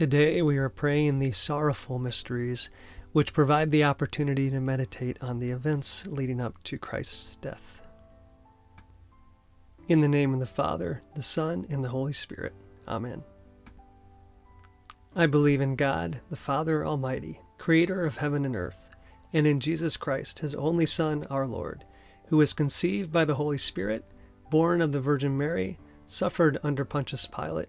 Today we are praying the sorrowful mysteries, which provide the opportunity to meditate on the events leading up to Christ's death. In the name of the Father, the Son, and the Holy Spirit. Amen. I believe in God, the Father Almighty, creator of heaven and earth, and in Jesus Christ, his only Son, our Lord, who was conceived by the Holy Spirit, born of the Virgin Mary, suffered under Pontius Pilate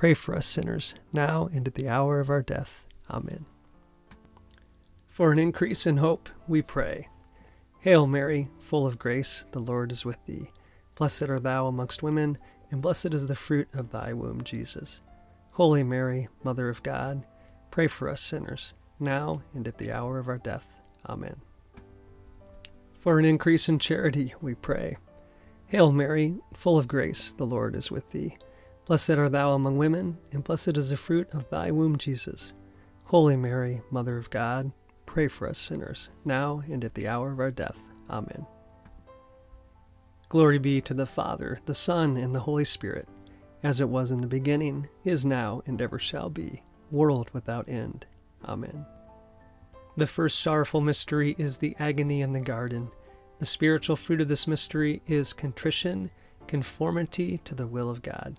Pray for us sinners, now and at the hour of our death. Amen. For an increase in hope, we pray. Hail Mary, full of grace, the Lord is with thee. Blessed art thou amongst women, and blessed is the fruit of thy womb, Jesus. Holy Mary, Mother of God, pray for us sinners, now and at the hour of our death. Amen. For an increase in charity, we pray. Hail Mary, full of grace, the Lord is with thee. Blessed art thou among women, and blessed is the fruit of thy womb, Jesus. Holy Mary, Mother of God, pray for us sinners, now and at the hour of our death. Amen. Glory be to the Father, the Son, and the Holy Spirit, as it was in the beginning, is now, and ever shall be, world without end. Amen. The first sorrowful mystery is the agony in the garden. The spiritual fruit of this mystery is contrition, conformity to the will of God.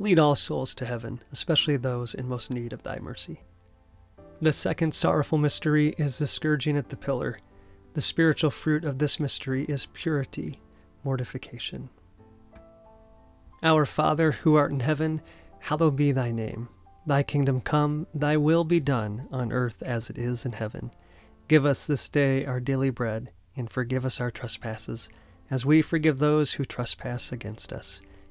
lead all souls to heaven, especially those in most need of thy mercy. The second sorrowful mystery is the scourging at the pillar. The spiritual fruit of this mystery is purity, mortification. Our Father, who art in heaven, hallowed be thy name. Thy kingdom come, thy will be done, on earth as it is in heaven. Give us this day our daily bread, and forgive us our trespasses, as we forgive those who trespass against us.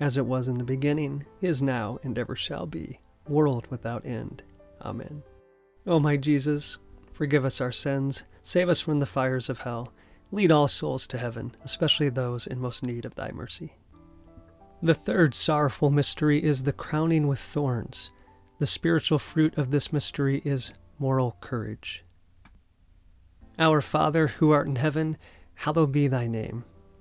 as it was in the beginning, is now, and ever shall be, world without end. Amen. O my Jesus, forgive us our sins, save us from the fires of hell, lead all souls to heaven, especially those in most need of thy mercy. The third sorrowful mystery is the crowning with thorns. The spiritual fruit of this mystery is moral courage. Our Father, who art in heaven, hallowed be thy name.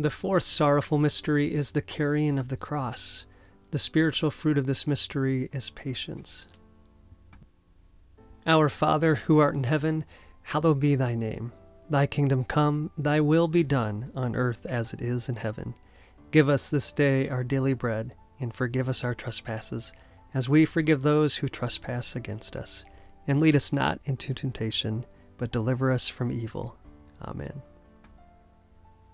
The fourth sorrowful mystery is the carrying of the cross. The spiritual fruit of this mystery is patience. Our Father, who art in heaven, hallowed be thy name. Thy kingdom come, thy will be done, on earth as it is in heaven. Give us this day our daily bread, and forgive us our trespasses, as we forgive those who trespass against us. And lead us not into temptation, but deliver us from evil. Amen.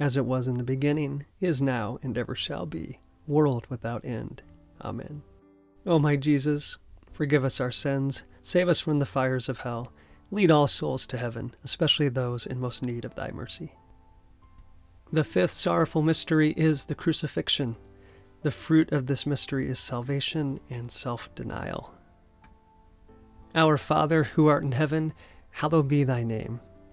as it was in the beginning, is now, and ever shall be, world without end. Amen. O my Jesus, forgive us our sins, save us from the fires of hell, lead all souls to heaven, especially those in most need of thy mercy. The fifth sorrowful mystery is the crucifixion. The fruit of this mystery is salvation and self denial. Our Father, who art in heaven, hallowed be thy name.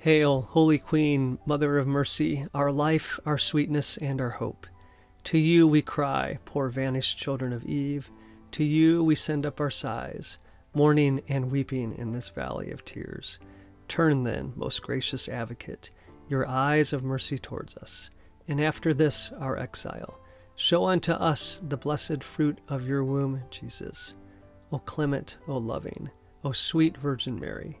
Hail, Holy Queen, Mother of Mercy, our life, our sweetness, and our hope. To you we cry, poor vanished children of Eve. To you we send up our sighs, mourning and weeping in this valley of tears. Turn then, most gracious advocate, your eyes of mercy towards us, and after this our exile, show unto us the blessed fruit of your womb, Jesus. O clement, O loving, O sweet Virgin Mary,